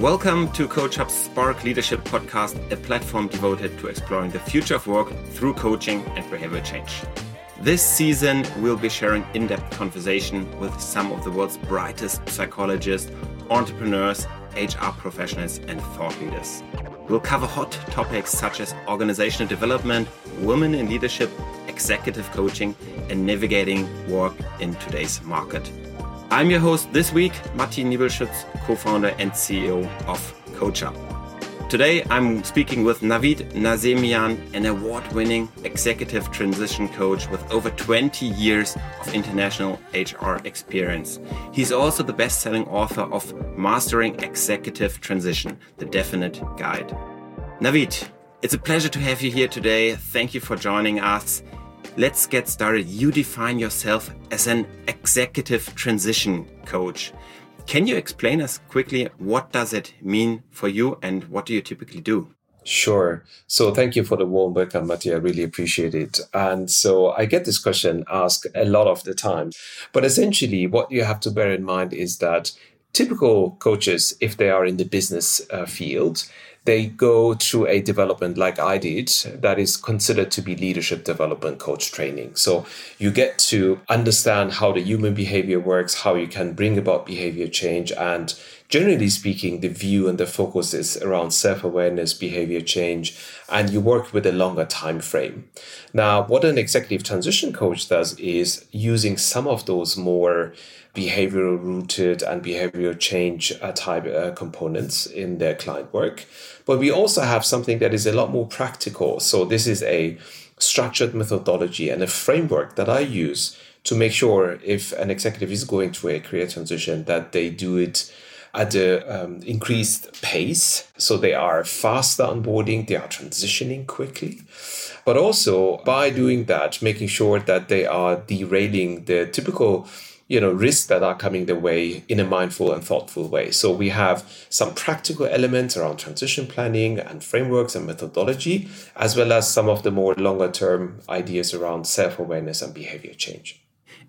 Welcome to CoachHub's Spark Leadership Podcast, a platform devoted to exploring the future of work through coaching and behavior change. This season, we'll be sharing in depth conversation with some of the world's brightest psychologists, entrepreneurs, HR professionals, and thought leaders. We'll cover hot topics such as organizational development, women in leadership, executive coaching, and navigating work in today's market. I'm your host this week, Martin Niebelschütz, co-founder and CEO of CoachHub. Today, I'm speaking with Navid Nazemian, an award-winning executive transition coach with over 20 years of international HR experience. He's also the best-selling author of Mastering Executive Transition, the Definite Guide. Navid, it's a pleasure to have you here today. Thank you for joining us. Let's get started. You define yourself as an executive transition coach. Can you explain us quickly what does it mean for you and what do you typically do? Sure. So thank you for the warm welcome, Matti. I really appreciate it. And so I get this question asked a lot of the time. But essentially, what you have to bear in mind is that typical coaches, if they are in the business uh, field, they go through a development like I did that is considered to be leadership development coach training. So you get to understand how the human behavior works, how you can bring about behavior change, and generally speaking, the view and the focus is around self-awareness, behavior change, and you work with a longer time frame. Now, what an executive transition coach does is using some of those more behavioral rooted and behavioral change uh, type uh, components in their client work. But we also have something that is a lot more practical. So this is a structured methodology and a framework that I use to make sure if an executive is going through a career transition that they do it at a um, increased pace. So they are faster onboarding they are transitioning quickly. But also by doing that making sure that they are derailing the typical you know risks that are coming their way in a mindful and thoughtful way. So we have some practical elements around transition planning and frameworks and methodology as well as some of the more longer term ideas around self-awareness and behavior change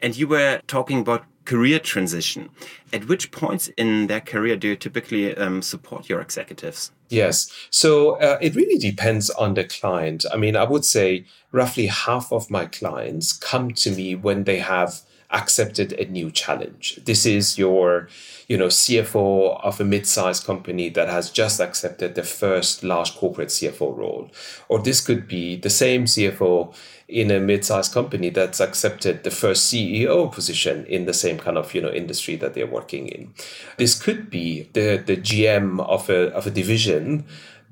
and you were talking about career transition. At which points in their career do you typically um, support your executives? Yes. So uh, it really depends on the client. I mean i would say roughly half of my clients come to me when they have accepted a new challenge. This is your, you know, CFO of a mid-sized company that has just accepted the first large corporate CFO role. Or this could be the same CFO in a mid-sized company that's accepted the first CEO position in the same kind of, you know, industry that they're working in. This could be the, the GM of a, of a division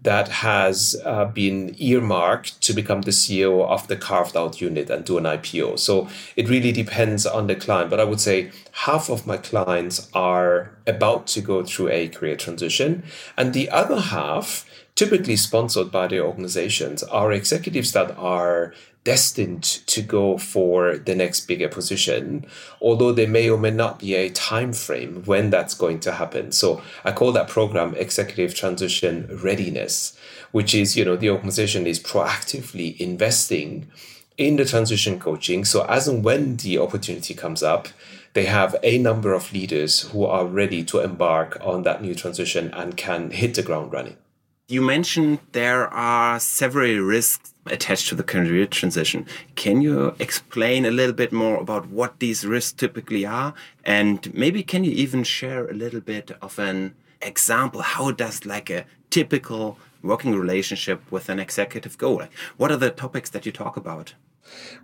that has uh, been earmarked to become the CEO of the carved out unit and do an IPO. So it really depends on the client. But I would say half of my clients are about to go through a career transition, and the other half, typically sponsored by the organizations, are executives that are destined to go for the next bigger position although there may or may not be a time frame when that's going to happen. So i call that program executive transition readiness which is you know the organization is proactively investing in the transition coaching. So as and when the opportunity comes up they have a number of leaders who are ready to embark on that new transition and can hit the ground running you mentioned there are several risks attached to the career transition. Can you explain a little bit more about what these risks typically are? And maybe can you even share a little bit of an example? How does like a typical working relationship with an executive go? Like, what are the topics that you talk about?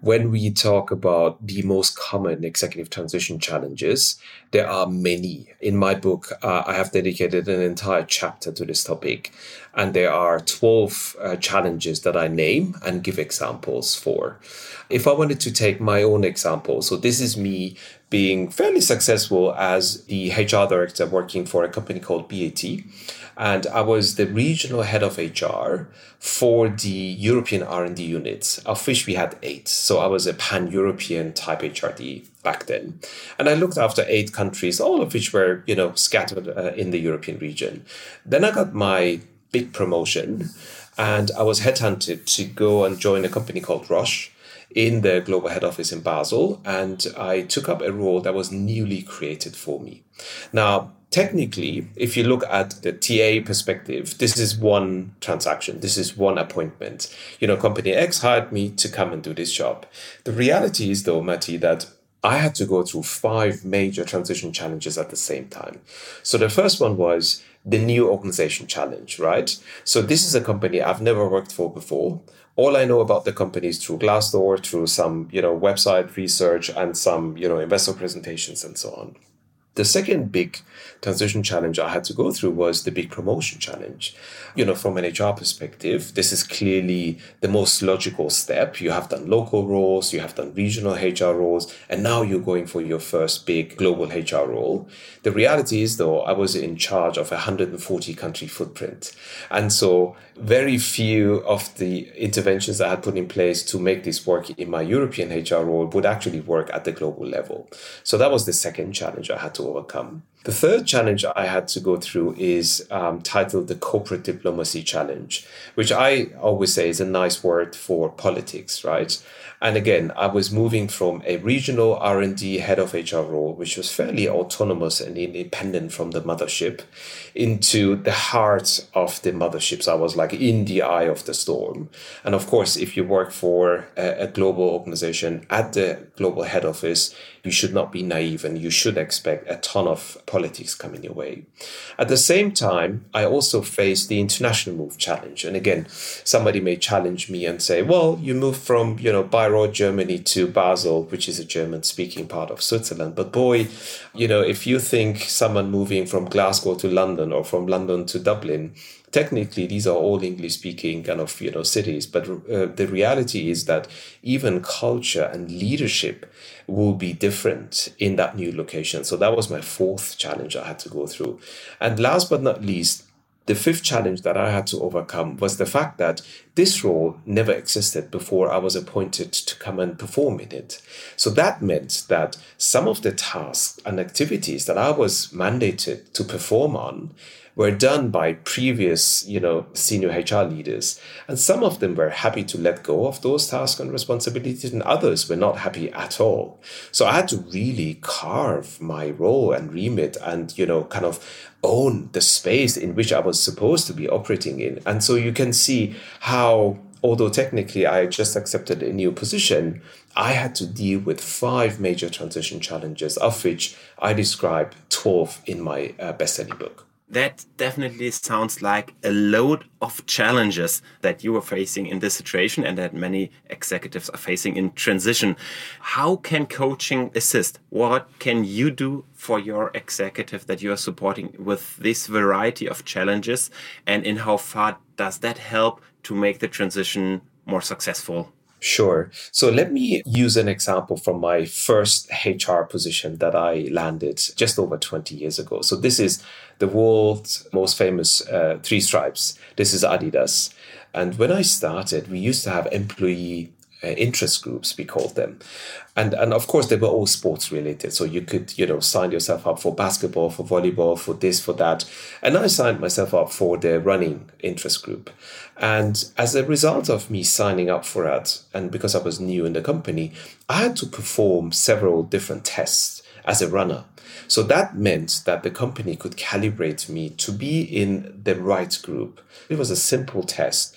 When we talk about the most common executive transition challenges, there are many. In my book, uh, I have dedicated an entire chapter to this topic, and there are 12 uh, challenges that I name and give examples for. If I wanted to take my own example, so this is me being fairly successful as the HR director working for a company called BAT and I was the regional head of HR for the European R&D units, of which we had eight. So I was a pan-European type HRD back then. And I looked after eight countries, all of which were, you know, scattered uh, in the European region. Then I got my big promotion and I was headhunted to go and join a company called Roche in the global head office in Basel, and I took up a role that was newly created for me. Now, technically, if you look at the TA perspective, this is one transaction, this is one appointment. You know, company X hired me to come and do this job. The reality is, though, Matti, that I had to go through five major transition challenges at the same time. So the first one was the new organization challenge, right? So this is a company I've never worked for before. All I know about the company is through Glassdoor, through some, you know, website research and some, you know, investor presentations and so on. The second big transition challenge I had to go through was the big promotion challenge. You know, from an HR perspective, this is clearly the most logical step. You have done local roles, you have done regional HR roles, and now you're going for your first big global HR role. The reality is, though, I was in charge of a 140 country footprint. And so, very few of the interventions I had put in place to make this work in my European HR role would actually work at the global level. So, that was the second challenge I had to overcome. The third challenge I had to go through is um, titled the Corporate Diplomacy Challenge, which I always say is a nice word for politics, right? And again, I was moving from a regional R&D head of HR role, which was fairly autonomous and independent from the mothership, into the heart of the motherships. I was like in the eye of the storm. And of course, if you work for a, a global organization at the global head office, you should not be naive and you should expect a ton of politics coming your way. At the same time, I also faced the international move challenge. And again, somebody may challenge me and say, well, you moved from, you know, Bayreuth, Germany to Basel, which is a German speaking part of Switzerland. But boy, you know, if you think someone moving from Glasgow to London or from London to Dublin technically these are all english speaking kind of you know cities but uh, the reality is that even culture and leadership will be different in that new location so that was my fourth challenge i had to go through and last but not least the fifth challenge that I had to overcome was the fact that this role never existed before I was appointed to come and perform in it. So that meant that some of the tasks and activities that I was mandated to perform on were done by previous, you know, senior HR leaders. And some of them were happy to let go of those tasks and responsibilities, and others were not happy at all. So I had to really carve my role and remit and, you know, kind of own the space in which I was supposed to be operating in. And so you can see how although technically I just accepted a new position, I had to deal with five major transition challenges, of which I describe 12 in my uh, best-selling book that definitely sounds like a load of challenges that you are facing in this situation and that many executives are facing in transition. How can coaching assist? What can you do for your executive that you are supporting with this variety of challenges? And in how far does that help to make the transition more successful? Sure. So let me use an example from my first HR position that I landed just over 20 years ago. So this is the world's most famous uh, three stripes. This is Adidas. And when I started, we used to have employee uh, interest groups, we called them. And, and of course, they were all sports related. So you could, you know, sign yourself up for basketball, for volleyball, for this, for that. And I signed myself up for the running interest group. And as a result of me signing up for that, and because I was new in the company, I had to perform several different tests as a runner. So that meant that the company could calibrate me to be in the right group. It was a simple test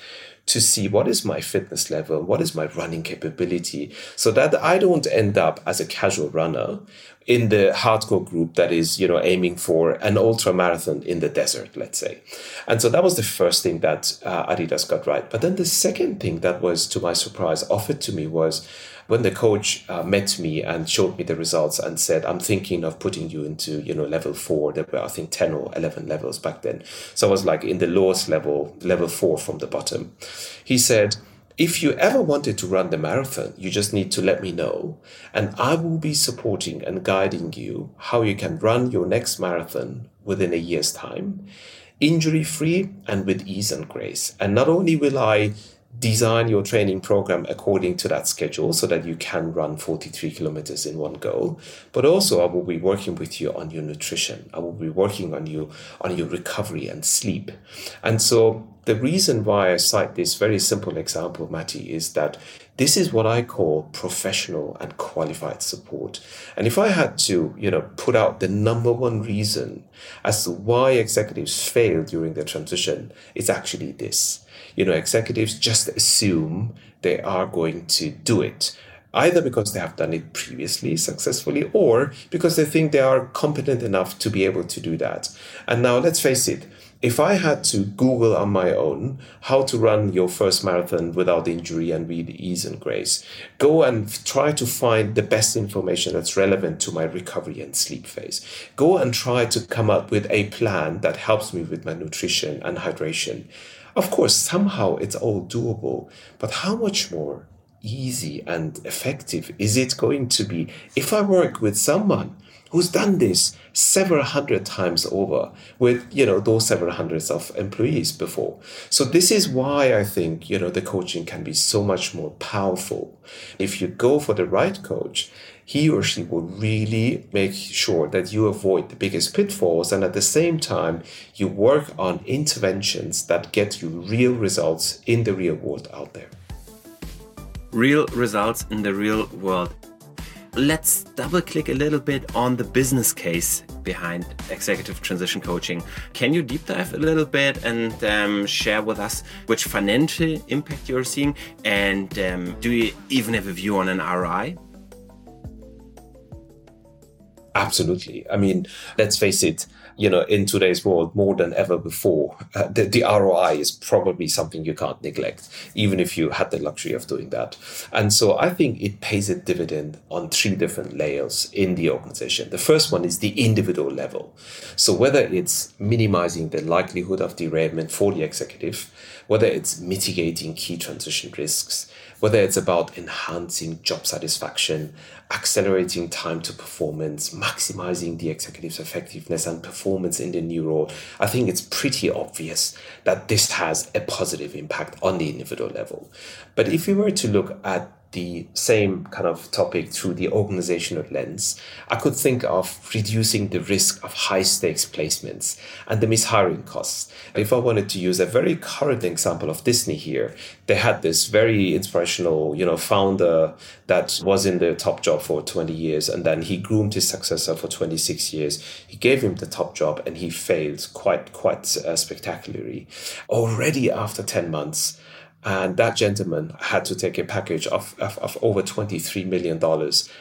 to see what is my fitness level, what is my running capability, so that I don't end up as a casual runner in the hardcore group that is, you know, aiming for an ultra marathon in the desert, let's say. And so that was the first thing that uh, Adidas got right. But then the second thing that was, to my surprise, offered to me was when the coach uh, met me and showed me the results and said, I'm thinking of putting you into, you know, level four. There were, I think, 10 or 11 levels back then. So I was like in the lowest level, level four from the bottom. He said, if you ever wanted to run the marathon, you just need to let me know, and I will be supporting and guiding you how you can run your next marathon within a year's time, injury free and with ease and grace. And not only will I design your training program according to that schedule so that you can run 43 kilometers in one go but also i will be working with you on your nutrition i will be working on you on your recovery and sleep and so the reason why i cite this very simple example Matti, is that This is what I call professional and qualified support. And if I had to, you know, put out the number one reason as to why executives fail during the transition, it's actually this. You know, executives just assume they are going to do it either because they have done it previously successfully or because they think they are competent enough to be able to do that. And now let's face it, if I had to Google on my own how to run your first marathon without injury and with ease and grace, go and try to find the best information that's relevant to my recovery and sleep phase. Go and try to come up with a plan that helps me with my nutrition and hydration. Of course, somehow it's all doable, but how much more easy and effective is it going to be if I work with someone who's done this several hundred times over with you know those several hundreds of employees before? So this is why i think you know the coaching can be so much more powerful. If you go for the right coach he or she will really make sure that you avoid the biggest pitfalls and at the same time you work on interventions that get you real results in the real world out there real results in the real world. Let's double click a little bit on the business case behind executive transition coaching. Can you deep dive a little bit and um, share with us which financial impact you're seeing? And um, do you even have a view on an ROI? Absolutely. I mean, let's face it, you know, in today's world more than ever before, uh, the, the ROI is probably something you can't neglect, even if you had the luxury of doing that. And so I think it pays a dividend on three different layers in the organization. The first one is the individual level. So whether it's minimizing the likelihood of derailment for the executive, whether it's mitigating key transition risks, whether it's about enhancing job satisfaction, accelerating time to performance, maximizing the executive's effectiveness and performance in the new role, I think it's pretty obvious that this has a positive impact on the individual level. But if we were to look at the same kind of topic through the organizational lens, I could think of reducing the risk of high stakes placements and the mishiring costs. If I wanted to use a very current example of Disney here, they had this very inspirational, you know, founder that was in the top job for 20 years and then he groomed his successor for 26 years. He gave him the top job and he failed quite, quite uh, spectacularly. Already after 10 months, and that gentleman had to take a package of, of, of, over $23 million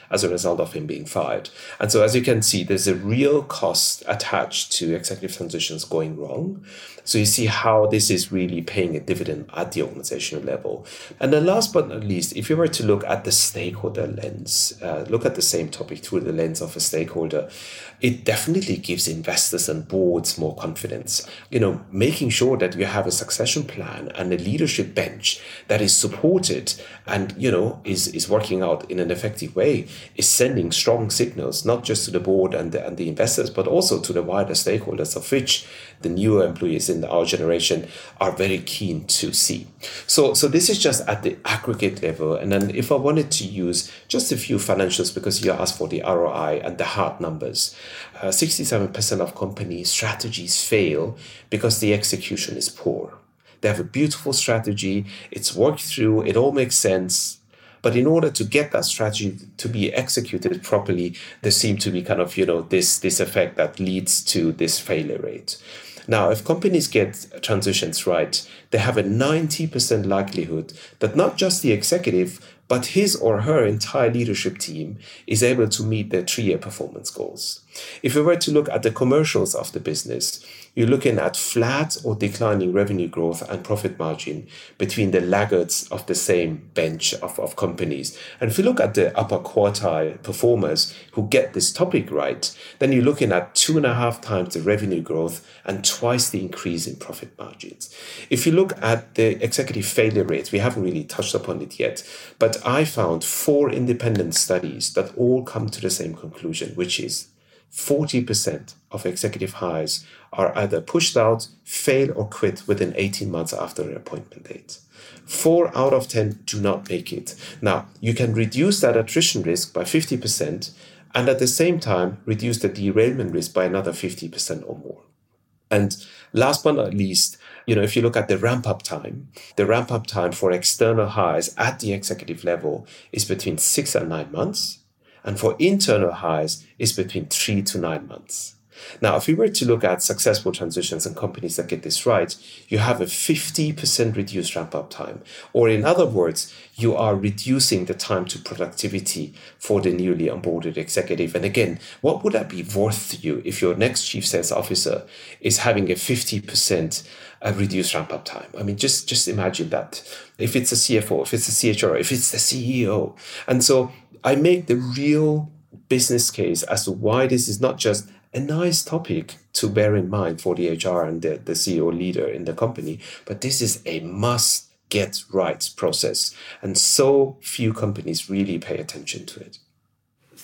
as a result of him being fired. And so, as you can see, there's a real cost attached to executive transitions going wrong. So, you see how this is really paying a dividend at the organizational level. And then, last but not least, if you were to look at the stakeholder lens, uh, look at the same topic through the lens of a stakeholder, it definitely gives investors and boards more confidence. You know, making sure that you have a succession plan and a leadership bench that is supported and, you know, is, is working out in an effective way is sending strong signals, not just to the board and the, and the investors, but also to the wider stakeholders of which the newer employees in our generation are very keen to see. So, so this is just at the aggregate level. And then if I wanted to use just a few financials because you asked for the ROI and the hard numbers, uh, 67% of company strategies fail because the execution is poor. They have a beautiful strategy, it's worked through, it all makes sense. But in order to get that strategy to be executed properly, there seems to be kind of, you know, this, this effect that leads to this failure rate. Now, if companies get transitions right, they have a 90% likelihood that not just the executive, but his or her entire leadership team is able to meet their three year performance goals. If we were to look at the commercials of the business, you're looking at flat or declining revenue growth and profit margin between the laggards of the same bench of, of companies. And if you look at the upper quartile performers who get this topic right, then you're looking at two and a half times the revenue growth and twice the increase in profit margins. If you look at the executive failure rates, we haven't really touched upon it yet, but I found four independent studies that all come to the same conclusion, which is 40% of executive hires are either pushed out, fail, or quit within 18 months after their appointment date. Four out of 10 do not make it. Now, you can reduce that attrition risk by 50% and at the same time reduce the derailment risk by another 50% or more. And last but not least, you know, if you look at the ramp up time, the ramp up time for external hires at the executive level is between six and nine months. And for internal hires is between three to nine months. Now, if we were to look at successful transitions and companies that get this right, you have a 50% reduced ramp up time. Or, in other words, you are reducing the time to productivity for the newly onboarded executive. And again, what would that be worth to you if your next chief sales officer is having a 50% uh, reduced ramp up time? I mean, just, just imagine that. If it's a CFO, if it's a CHRO, if it's the CEO. And so I make the real business case as to why this is not just a nice topic to bear in mind for the HR and the, the CEO leader in the company. But this is a must get right process. And so few companies really pay attention to it.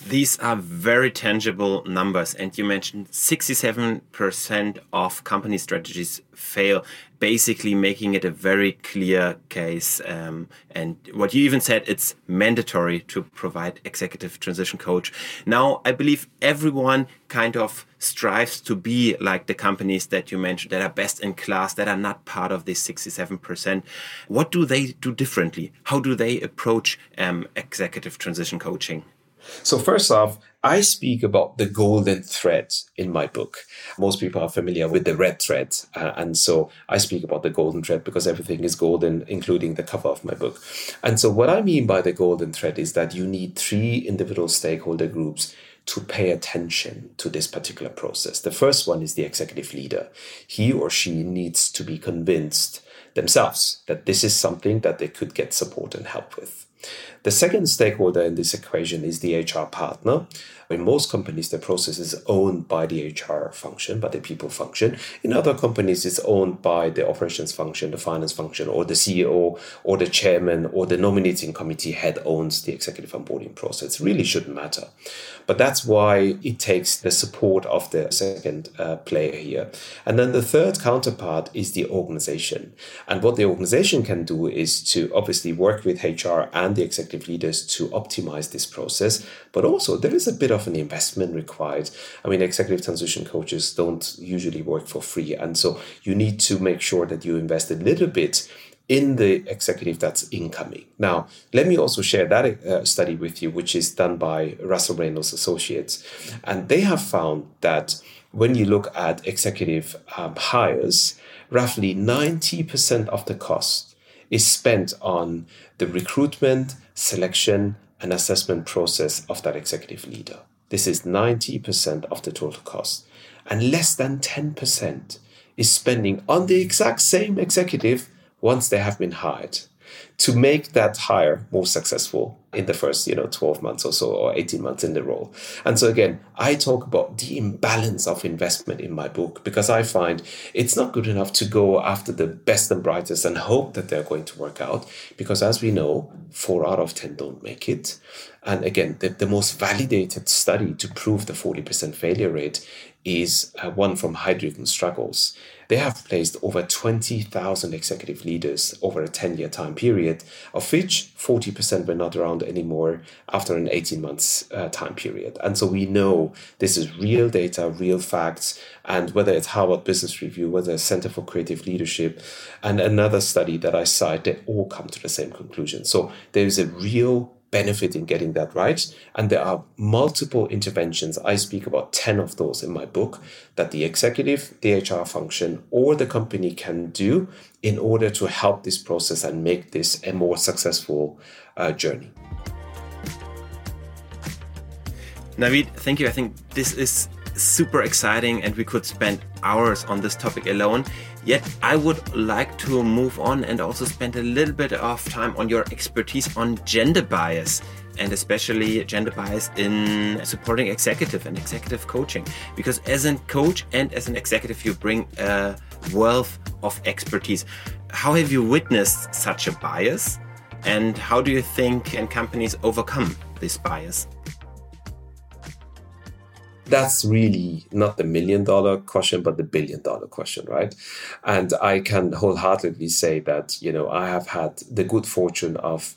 These are very tangible numbers. And you mentioned 67% of company strategies fail, basically making it a very clear case. Um, and what you even said, it's mandatory to provide executive transition coach. Now, I believe everyone kind of strives to be like the companies that you mentioned that are best in class, that are not part of this 67%. What do they do differently? How do they approach um, executive transition coaching? So, first off, I speak about the golden thread in my book. Most people are familiar with the red thread. Uh, and so I speak about the golden thread because everything is golden, including the cover of my book. And so, what I mean by the golden thread is that you need three individual stakeholder groups to pay attention to this particular process. The first one is the executive leader. He or she needs to be convinced themselves that this is something that they could get support and help with. The second stakeholder in this equation is the HR partner. In most companies, the process is owned by the HR function, by the people function. In other companies, it's owned by the operations function, the finance function, or the CEO, or the chairman, or the nominating committee head owns the executive onboarding process. It really shouldn't matter. But that's why it takes the support of the second uh, player here. And then the third counterpart is the organization. And what the organization can do is to obviously work with HR and the executive leaders to optimize this process. But also, there is a bit of the investment required. I mean, executive transition coaches don't usually work for free. And so you need to make sure that you invest a little bit in the executive that's incoming. Now, let me also share that uh, study with you, which is done by Russell Reynolds Associates. And they have found that when you look at executive um, hires, roughly 90% of the cost is spent on the recruitment, selection, and assessment process of that executive leader. This is 90% of the total cost. And less than 10% is spending on the exact same executive once they have been hired to make that hire more successful in the first you know 12 months or so or 18 months in the role. And so again i talk about the imbalance of investment in my book because i find it's not good enough to go after the best and brightest and hope that they're going to work out because as we know 4 out of 10 don't make it. And again the, the most validated study to prove the 40% failure rate is uh, one from Heidrick & Struggles they have placed over 20,000 executive leaders over a 10 year time period, of which 40% were not around anymore after an 18 months uh, time period. And so we know this is real data, real facts, and whether it's Harvard Business Review, whether it's Center for Creative Leadership, and another study that I cite, they all come to the same conclusion. So there is a real benefit in getting that right. And there are multiple interventions. I speak about 10 of those in my book that the executive, the HR function, or the company can do in order to help this process and make this a more successful uh, journey. Navid, thank you. I think this is super exciting and we could spend hours on this topic alone. Yet I would like to move on and also spend a little bit of time on your expertise on gender bias and especially gender bias in supporting executive and executive coaching. Because as a coach and as an executive, you bring a wealth of expertise. How have you witnessed such a bias? And how do you think can companies overcome this bias? That's really not the million dollar question, but the billion dollar question, right? And I can wholeheartedly say that, you know, I have had the good fortune of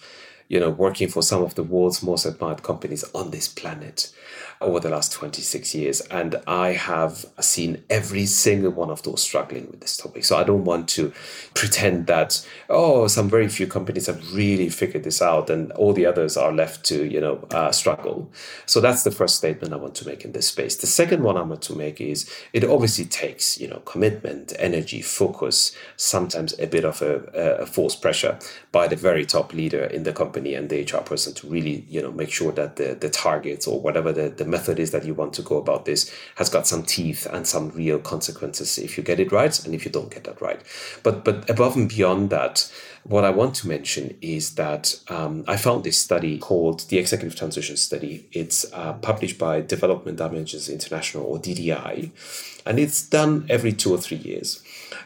you know, working for some of the world's most admired companies on this planet over the last 26 years. And I have seen every single one of those struggling with this topic. So I don't want to pretend that, oh, some very few companies have really figured this out and all the others are left to, you know, uh, struggle. So that's the first statement I want to make in this space. The second one I want to make is it obviously takes, you know, commitment, energy, focus, sometimes a bit of a, a forced pressure by the very top leader in the company and the HR person to really, you know, make sure that the, the targets or whatever the, the method is that you want to go about this has got some teeth and some real consequences if you get it right and if you don't get that right. But but above and beyond that, what I want to mention is that um, I found this study called the Executive Transition Study. It's uh, published by Development Dimensions International or DDI, and it's done every two or three years.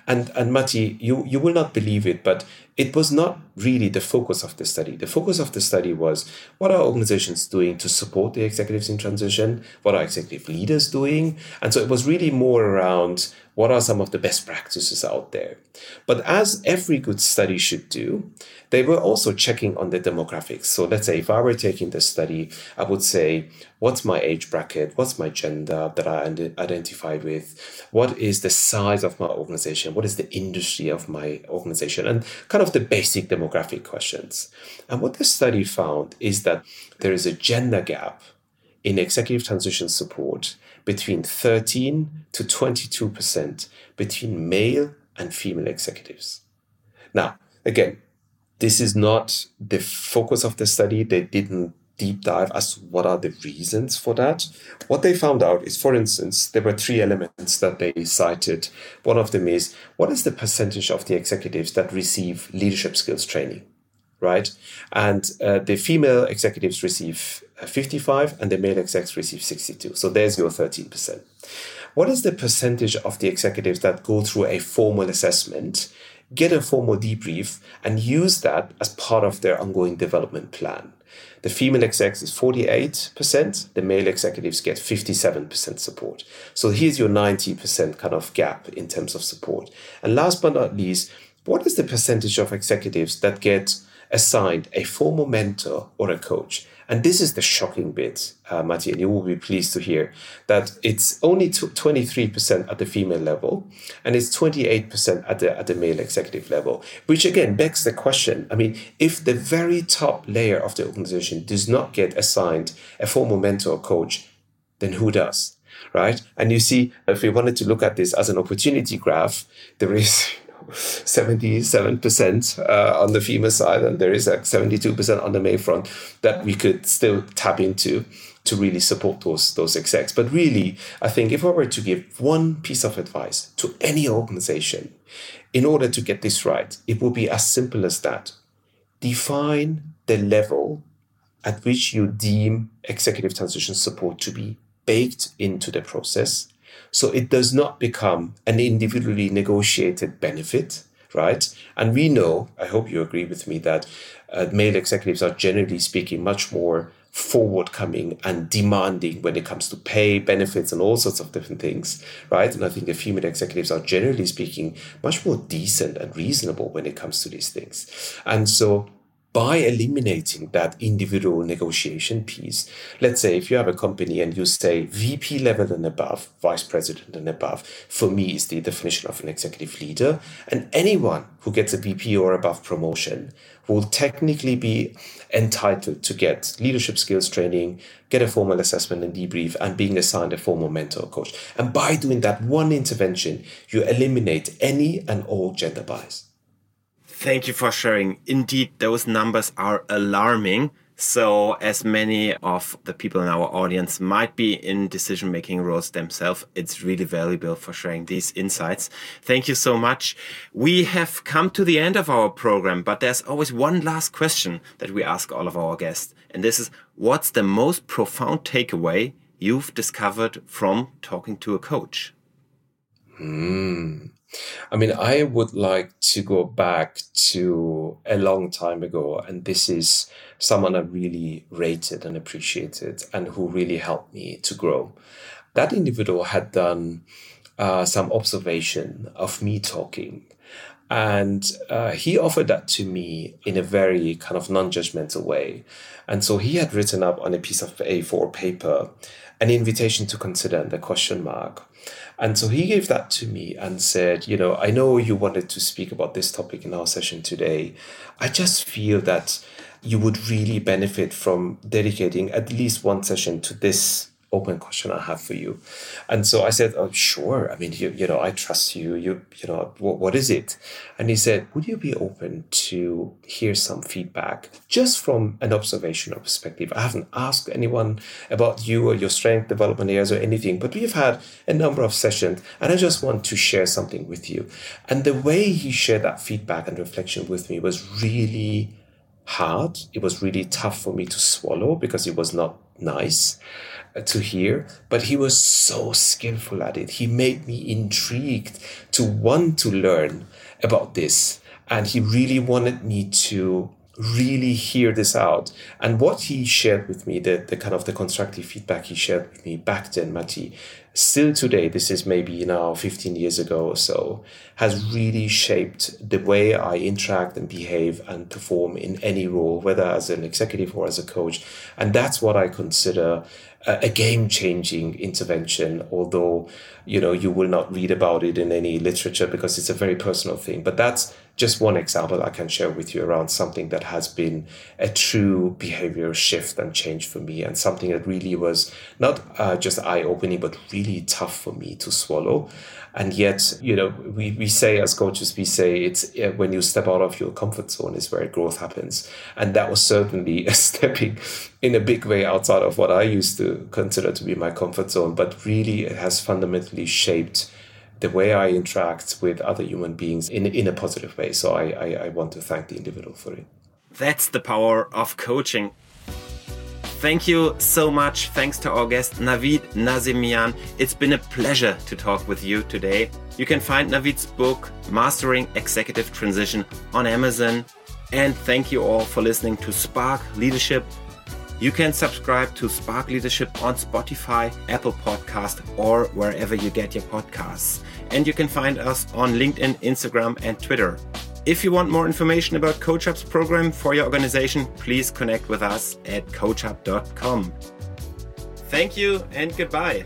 And and Matti, you you will not believe it, but it was not really the focus of the study. The focus of the study was what are organizations doing to support the executives in transition? What are executive leaders doing? And so it was really more around what are some of the best practices out there. But as every good study should do, they were also checking on the demographics. So let's say if I were taking the study, I would say, what's my age bracket? What's my gender that I identify with? What is the size of my organization? What is the industry of my organization? And kind of the basic demographic questions. And what the study found is that there is a gender gap in executive transition support between 13 to 22% between male and female executives. Now, again, this is not the focus of the study. They didn't deep dive as to what are the reasons for that. What they found out is, for instance, there were three elements that they cited. One of them is what is the percentage of the executives that receive leadership skills training, right? And uh, the female executives receive uh, 55 and the male execs receive 62. So there's your 13%. What is the percentage of the executives that go through a formal assessment get a formal debrief, and use that as part of their ongoing development plan. The female execs is 48%, the male executives get 57% support. So here's your 90% kind of gap in terms of support. And last but not least, what is the percentage of executives that get assigned a formal mentor or a coach? And this is the shocking bit, uh, and you will be pleased to hear that it's only 23% at the female level and it's 28% at the, at the male executive level, which again begs the question. I mean, if the very top layer of the organization does not get assigned a formal mentor or coach, then who does? Right. And you see, if we wanted to look at this as an opportunity graph, there is 77% uh, on the female side, and there is like 72% on the male front that we could still tap into to really support those those execs. But really, I think if I were to give one piece of advice to any organization in order to get this right, it would be as simple as that. Define the level at which you deem executive transition support to be baked into the process so it does not become an individually negotiated benefit, right? And we know, I hope you agree with me, that uh, male executives are generally speaking much more forward-coming and demanding when it comes to pay, benefits, and all sorts of different things, right? And I think the female executives are generally speaking much more decent and reasonable when it comes to these things. And so by eliminating that individual negotiation piece. Let's say if you have a company and you say VP level and above, vice president and above, for me is the definition of an executive leader. And anyone who gets a VP or above promotion will technically be entitled to get leadership skills training, get a formal assessment and debrief, and being assigned a formal mentor coach. And by doing that one intervention, you eliminate any and all gender bias. Thank you for sharing. Indeed, those numbers are alarming. So, as many of the people in our audience might be in decision making roles themselves, it's really valuable for sharing these insights. Thank you so much. We have come to the end of our program, but there's always one last question that we ask all of our guests. And this is what's the most profound takeaway you've discovered from talking to a coach? Hmm. I mean, I would like to go back to a long time ago, and this is someone I really rated and appreciated and who really helped me to grow. That individual had done uh, some observation of me talking And uh, he offered that to me in a very kind of non judgmental way. And so he had written up on a piece of A4 paper an invitation to consider the question mark. And so he gave that to me and said, You know, I know you wanted to speak about this topic in our session today. I just feel that you would really benefit from dedicating at least one session to this open question I have for you. And so I said, oh, sure. I mean, you, you know, I trust you. You, you know, what, what is it? And he said, would you be open to hear some feedback just from an observational perspective? I haven't asked anyone about you or your strength development areas or anything, but we've had a number of sessions and I just want to share something with you. And the way he shared that feedback and reflection with me was really hard. It was really tough for me to swallow because it was not nice to hear, but he was so skillful at it. He made me intrigued to want to learn about this. And he really wanted me to really hear this out. And what he shared with me, the, the kind of the constructive feedback he shared with me back then, Matti, still today, this is maybe now 15 years ago or so, has really shaped the way I interact and behave and perform in any role, whether as an executive or as a coach. And that's what I consider a game changing intervention, although, you know, you will not read about it in any literature because it's a very personal thing. But that's just one example I can share with you around something that has been a true behavior shift and change for me, and something that really was not uh, just eye opening, but really tough for me to swallow. And yet, you know, we, we say as coaches, we say it's uh, when you step out of your comfort zone is where growth happens. And that was certainly a stepping in a big way outside of what I used to consider to be my comfort zone. But really, it has fundamentally shaped the way I interact with other human beings in, in a positive way. So I, I, I want to thank the individual for it. That's the power of coaching. Thank you so much. Thanks to our guest Navid Nazemian. It's been a pleasure to talk with you today. You can find Navid's book, Mastering Executive Transition, on Amazon. And thank you all for listening to Spark Leadership. You can subscribe to Spark Leadership on Spotify, Apple Podcast, or wherever you get your podcasts and you can find us on LinkedIn, Instagram, and Twitter. If you want more information about CoachHub's program for your organization, please connect with us at coachhub.com. Thank you and goodbye.